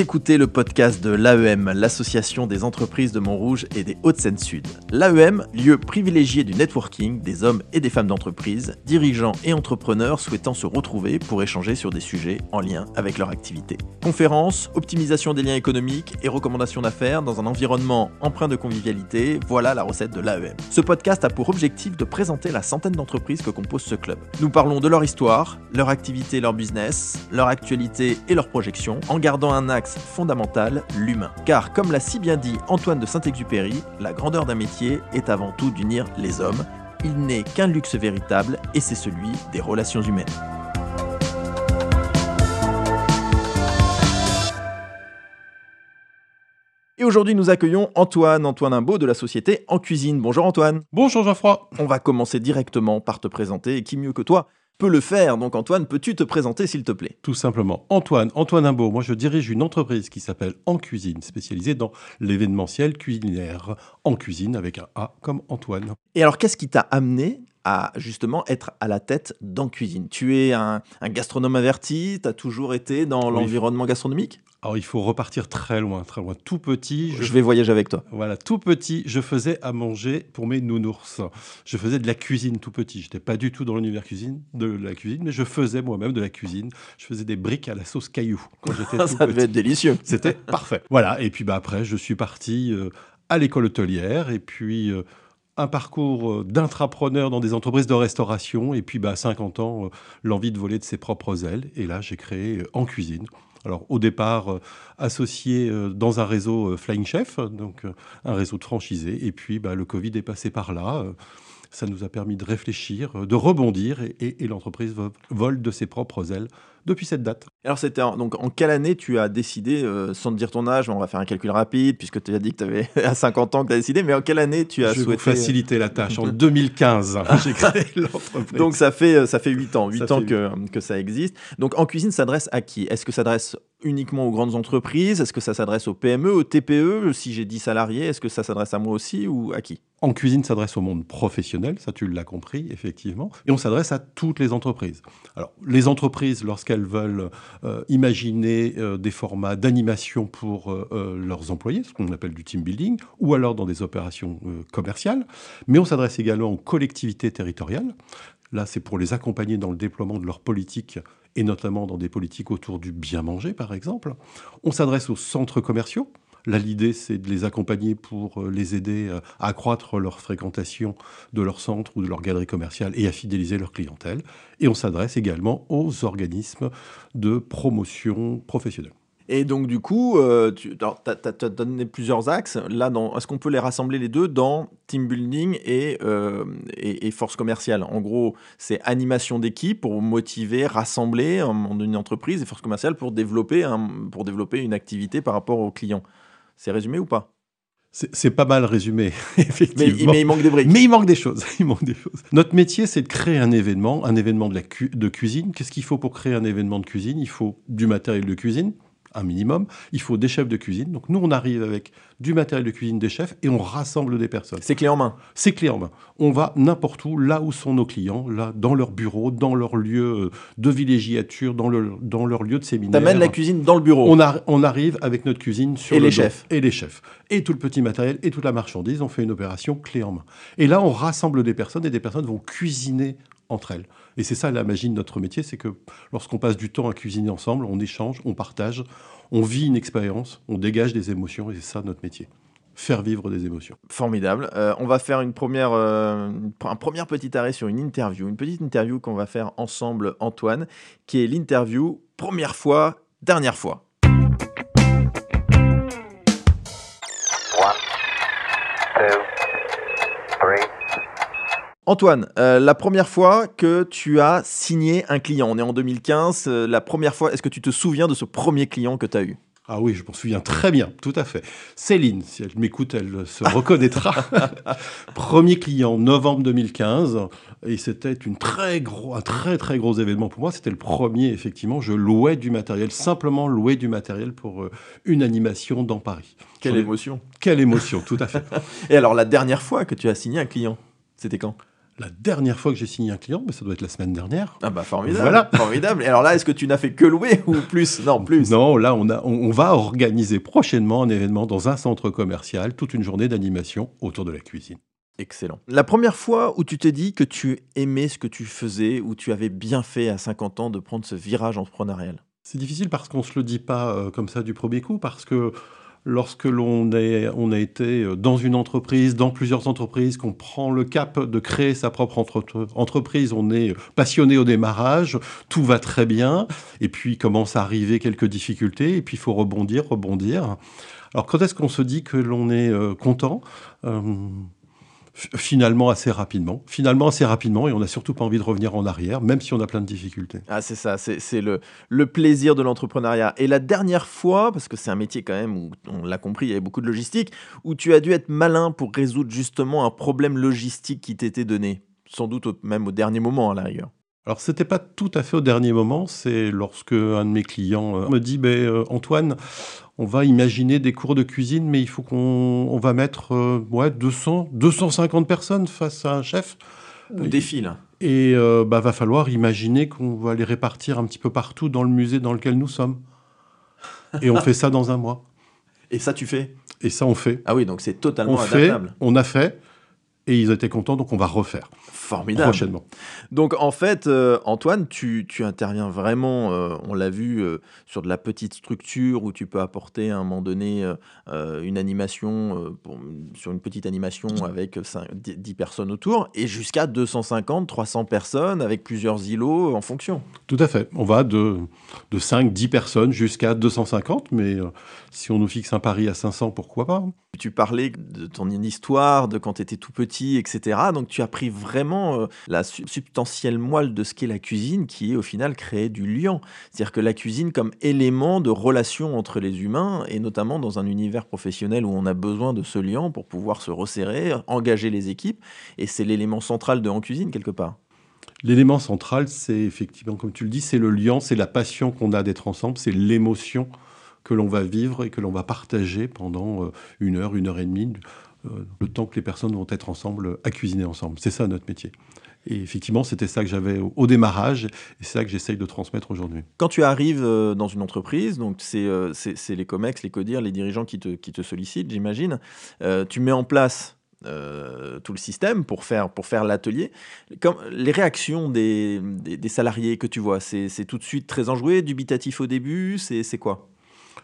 Écoutez le podcast de l'AEM, l'association des entreprises de Montrouge et des Hauts-de-Seine-Sud. L'AEM, lieu privilégié du networking des hommes et des femmes d'entreprise, dirigeants et entrepreneurs souhaitant se retrouver pour échanger sur des sujets en lien avec leur activité. Conférences, optimisation des liens économiques et recommandations d'affaires dans un environnement empreint de convivialité, voilà la recette de l'AEM. Ce podcast a pour objectif de présenter la centaine d'entreprises que compose ce club. Nous parlons de leur histoire, leur activité, leur business, leur actualité et leurs projections, en gardant un axe fondamental, l'humain. Car comme l'a si bien dit Antoine de Saint-Exupéry, la grandeur d'un métier est avant tout d'unir les hommes. Il n'est qu'un luxe véritable et c'est celui des relations humaines. Aujourd'hui, nous accueillons Antoine, Antoine Imbeau de la société En Cuisine. Bonjour Antoine. Bonjour Geoffroy. On va commencer directement par te présenter. Et qui mieux que toi peut le faire Donc Antoine, peux-tu te présenter s'il te plaît? Tout simplement. Antoine, Antoine Imbeau. Moi, je dirige une entreprise qui s'appelle En Cuisine, spécialisée dans l'événementiel culinaire. En cuisine avec un A comme Antoine. Et alors, qu'est-ce qui t'a amené à justement être à la tête d'En Cuisine? Tu es un, un gastronome averti, tu as toujours été dans Oui. l'environnement gastronomique? Alors, il faut repartir très loin, très loin. Tout petit, Je vais voyager avec toi. Voilà, tout petit, je faisais à manger pour mes nounours. Je faisais de la cuisine tout petit. Je n'étais pas du tout dans l'univers cuisine, de la cuisine, mais je faisais moi-même de la cuisine. Je faisais des briques à la sauce caillou quand j'étais Ça devait être délicieux. C'était parfait. Voilà, et puis bah, après, je suis parti euh, à l'école hôtelière, et puis euh, un parcours euh, d'intrapreneur dans des entreprises de restauration, et puis bah, à 50 ans, euh, l'envie de voler de ses propres ailes. Et là, j'ai créé En Cuisine. Alors au départ, euh, associé euh, dans un réseau euh, Flying Chef, donc un réseau de franchisés, et puis bah, le Covid est passé par là. ça nous a permis de réfléchir, de rebondir, et, l'entreprise vo- vole de ses propres ailes depuis cette date. Alors, c'était en- donc en quelle année tu as décidé, euh, sans te dire ton âge, on va faire un calcul rapide, puisque tu as dit que tu avais à 50 ans que tu as décidé, mais en quelle année tu as Je vais vous souhaité. euh, faciliter la tâche. En 2015, j'ai créé l'entreprise. Donc ça fait, euh, ça fait 8 ans, 8 Ça ans que, que ça existe. Donc en cuisine s'adresse à qui? Est-ce que ça s'adresse uniquement aux grandes entreprises? Est-ce que ça s'adresse aux PME, aux TPE Si j'ai 10 salariés, est-ce que ça s'adresse à moi aussi ou à qui? En cuisine s'adresse au monde professionnel, ça tu l'as compris, effectivement. Et on s'adresse à toutes les entreprises. Alors, les entreprises, lorsqu'elles veulent euh, imaginer euh, des formats d'animation pour euh, leurs employés, ce qu'on appelle du team building, ou alors dans des opérations commerciales, mais on s'adresse également aux collectivités territoriales. Là, c'est pour les accompagner dans le déploiement de leurs politiques et notamment dans des politiques autour du bien manger, par exemple. On s'adresse aux centres commerciaux. Là, l'idée, c'est de les accompagner pour euh, les aider euh, à accroître leur fréquentation de leur centre ou de leur galerie commerciale et à fidéliser leur clientèle. Et on s'adresse également aux organismes de promotion professionnelle. Et donc du coup, euh, tu as, donné plusieurs axes. Là, est-ce qu'on peut les rassembler les deux dans team building et, et, force commerciale? En gros, c'est animation d'équipe pour motiver, rassembler une entreprise et force commerciale pour développer, pour développer une activité par rapport aux clients. C'est résumé ou pas? C'est pas mal résumé, mais, effectivement. mais il manque des briques. Mais il manque des choses. Il manque des choses. Notre métier, c'est de créer un événement, un événement de, la cu- de cuisine. Qu'est-ce qu'il faut pour créer un événement de cuisine? Il faut du matériel de cuisine, un minimum. Il faut des chefs de cuisine. Donc nous, on arrive avec du matériel de cuisine des chefs et on rassemble des personnes. C'est clé en main. C'est clé en main. On va n'importe où, là où sont nos clients, là, dans leur bureau, dans leur lieu euh, de villégiature, dans, le, dans leur lieu de séminaire. T'amènes la cuisine dans le bureau. On, a- on arrive avec notre cuisine sur Et le les dos. chefs. Et les chefs. Et tout le petit matériel et toute la marchandise. On fait une opération clé en main. Et là, on rassemble des personnes et des personnes vont cuisiner entre elles. Et c'est ça la magie de notre métier, c'est que lorsqu'on passe du temps à cuisiner ensemble, on échange, on partage, on vit une expérience, on dégage des émotions et c'est ça notre métier. Faire vivre des émotions. Formidable. Euh, on va faire une première, euh, un premier petit arrêt sur une interview, une petite interview qu'on va faire ensemble, Antoine, qui est l'interview première fois, dernière fois. Antoine, euh, la première fois que tu as signé un client, on est en 2015, euh, la première fois, est-ce que tu te souviens de ce premier client que tu as eu? Ah oui, je m'en souviens très bien, tout à fait. Céline, si elle m'écoute, elle se reconnaîtra. Premier client, novembre 2015, et c'était une très gros, un très très gros événement pour moi. C'était le premier, effectivement. Je louais du matériel, simplement louais du matériel pour euh, une animation dans Paris. Quelle émotion Quelle émotion, tout à fait. Et alors, la dernière fois que tu as signé un client, c'était quand? La dernière fois que j'ai signé un client, mais ça doit être la semaine dernière. Ah bah formidable. Voilà. Formidable. Et alors là, est-ce que tu n'as fait que louer ou plus? Non, plus. Non, là, on, a, on, on va organiser prochainement un événement dans un centre commercial, toute une journée d'animation autour de la cuisine. Excellent. La première fois où tu t'es dit que tu aimais ce que tu faisais, où tu avais bien fait à 50 ans de prendre ce virage entrepreneurial? C'est difficile parce qu'on ne se le dit pas euh, comme ça du premier coup, parce que lorsque l'on on a été euh, dans une entreprise, dans plusieurs entreprises, qu'on prend le cap de créer sa propre entre- entreprise, on est passionné au démarrage, tout va très bien, et puis commence à arriver quelques difficultés, et puis il faut rebondir, rebondir. Alors quand est-ce qu'on se dit que l'on est euh, content? Euh, Finalement assez rapidement. Finalement assez rapidement, et on n'a surtout pas envie de revenir en arrière, même si on a plein de difficultés. Ah, c'est ça, c'est le, plaisir de l'entrepreneuriat. Et la dernière fois, parce que c'est un métier quand même où, on l'a compris, il y avait beaucoup de logistique, où tu as dû être malin pour résoudre justement un problème logistique qui t'était donné, sans doute même au dernier moment à la rigueur. Alors, c'était pas tout à fait au dernier moment. C'est lorsque un de mes clients euh, me dit ben, euh, Antoine, on va imaginer des cours de cuisine, mais il faut qu'on on va mettre euh, ouais, 200, 250 personnes face à un chef. Ou défile. Et euh, bah, va falloir imaginer qu'on va les répartir un petit peu partout dans le musée dans lequel nous sommes. Et on fait ça dans un mois. Et ça, tu fais? Et ça, on fait. Ah oui, donc c'est totalement On fait, on a fait, et ils étaient contents, donc on va refaire Formidable. prochainement. Donc en fait, euh, Antoine, tu, tu interviens vraiment, euh, on l'a vu, euh, sur de la petite structure où tu peux apporter à un moment donné une animation, pour- sur une petite animation avec 5, 10 personnes autour, et jusqu'à 250, 300 personnes avec plusieurs îlots en fonction. Tout à fait. On va de, de 5, 10 personnes jusqu'à 250, mais si on nous fixe un pari à 500, pourquoi pas Tu parlais de ton histoire, de quand tu étais tout petit, etc. Donc tu as pris vraiment euh, la su- substantielle moelle de ce qu'est la cuisine, qui est au final créer du lien. C'est-à-dire que la cuisine comme élément de relation entre les humains, et notamment dans un univers professionnel où on a besoin de ce lien pour pouvoir se resserrer, engager les équipes, et c'est l'élément central de En Cuisine quelque part. L'élément central, c'est effectivement, comme tu le dis, c'est le lien, c'est la passion qu'on a d'être ensemble, c'est l'émotion que l'on va vivre et que l'on va partager pendant euh, une heure, une heure et demie, le temps que les personnes vont être ensemble à cuisiner ensemble. C'est ça notre métier. Et effectivement, c'était ça que j'avais au, démarrage et c'est ça que j'essaye de transmettre aujourd'hui. Quand tu arrives euh, dans une entreprise, donc c'est euh, c'est- les COMEX, les CODIR, les dirigeants qui te, qui te sollicitent, j'imagine, euh, tu mets en place tout le système pour faire, pour faire l'atelier. Les réactions des, des- des salariés que tu vois, c'est tout de suite très enjoué, dubitatif au début, c'est quoi?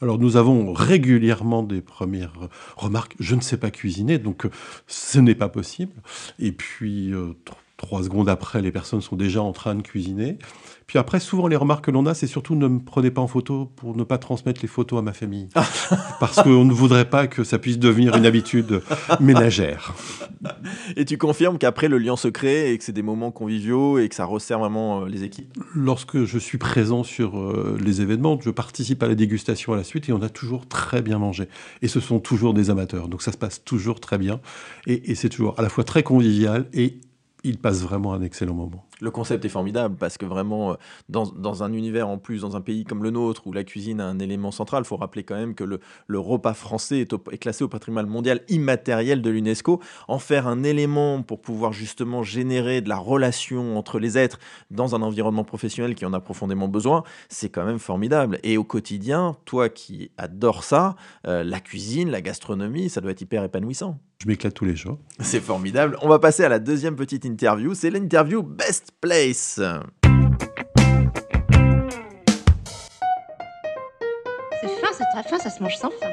Alors nous avons régulièrement des premières remarques. Je ne sais pas cuisiner, donc euh, ce n'est pas possible. Et puis euh, trois secondes après, les personnes sont déjà en train de cuisiner. Puis après, souvent les remarques que l'on a, c'est surtout ne me prenez pas en photo pour ne pas transmettre les photos à ma famille, parce qu'on ne voudrait pas que ça puisse devenir une habitude ménagère. Et tu confirmes qu'après le lien se crée et que c'est des moments conviviaux et que ça resserre vraiment euh, les équipes? Lorsque je suis présent sur euh, les événements, je participe à la dégustation à la suite et on a toujours très bien mangé. Et ce sont toujours des amateurs, donc ça se passe toujours très bien. Et, et c'est toujours à la fois très convivial et il passe vraiment un excellent moment. Le concept est formidable parce que vraiment, euh, dans, dans un univers en plus, dans un pays comme le nôtre, où la cuisine a un élément central, il faut rappeler quand même que le, le repas français est, au- est classé au patrimoine mondial immatériel de l'UNESCO. En faire un élément pour pouvoir justement générer de la relation entre les êtres dans un environnement professionnel qui en a profondément besoin, c'est quand même formidable. Et au quotidien, toi qui adores ça, euh, la cuisine, la gastronomie, ça doit être hyper épanouissant. Je m'éclate tous les jours. C'est formidable. On va passer à la deuxième petite interview. C'est l'interview Best Place. C'est fin, c'est très fin, ça se mange sans fin.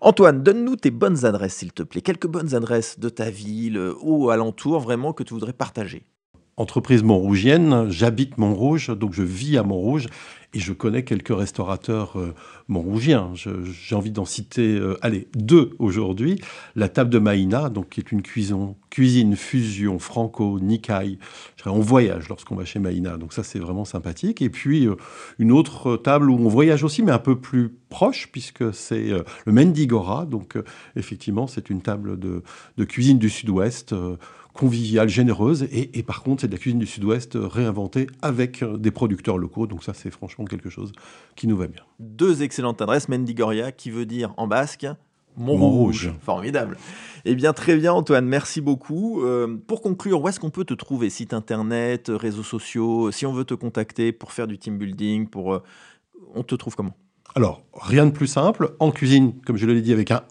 Antoine, donne-nous tes bonnes adresses, s'il te plaît. Quelques bonnes adresses de ta ville euh, ou alentour, vraiment, que tu voudrais partager. Entreprise montrougienne, j'habite Montrouge, donc je vis à Montrouge et je connais quelques restaurateurs euh, montrougiens. J'ai envie d'en citer, euh, allez, deux aujourd'hui. La table de Maïna, donc qui est une cuisine, cuisine fusion franco dirais, On voyage lorsqu'on va chez Maïna, donc ça c'est vraiment sympathique. Et puis euh, une autre table où on voyage aussi, mais un peu plus proche, puisque c'est le Mendigora. Donc effectivement, c'est une table de, de cuisine du Sud-Ouest. Euh, conviviale, généreuse, et, et par contre, c'est de la cuisine du Sud-Ouest euh, réinventée avec euh, des producteurs locaux. Donc ça, c'est franchement quelque chose qui nous va bien. Deux excellentes adresses. Mendigoria, qui veut dire en basque Montrouge. Formidable. Eh bien, très bien, Antoine, merci beaucoup. Euh, pour conclure, où est-ce qu'on peut te trouver? Site internet, réseaux sociaux Si on veut te contacter pour faire du team building, pour, euh, on te trouve comment? Alors, rien de plus simple. En cuisine, comme je l'ai dit, avec un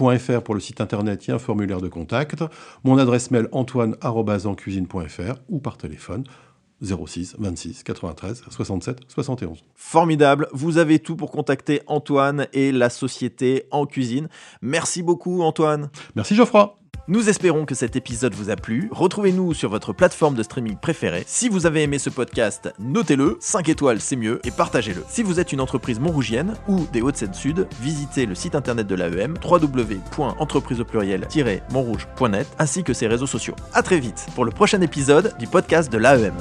Pour le site internet, il y a un formulaire de contact. Mon adresse mail antoine.encuisine.fr ou par téléphone 06 26 93 67 71. Formidable, vous avez tout pour contacter Antoine et la société en cuisine. Merci beaucoup Antoine. Merci Geoffroy. Nous espérons que cet épisode vous a plu. Retrouvez-nous sur votre plateforme de streaming préférée. Si vous avez aimé ce podcast, notez-le, 5 étoiles c'est mieux, et partagez-le. Si vous êtes une entreprise montrougienne ou des Hauts-de-Seine-Sud, visitez le site internet de l'AEM, www.entreprise au pluriel-montrouge.net, ainsi que ses réseaux sociaux. A très vite pour le prochain épisode du podcast de l'AEM.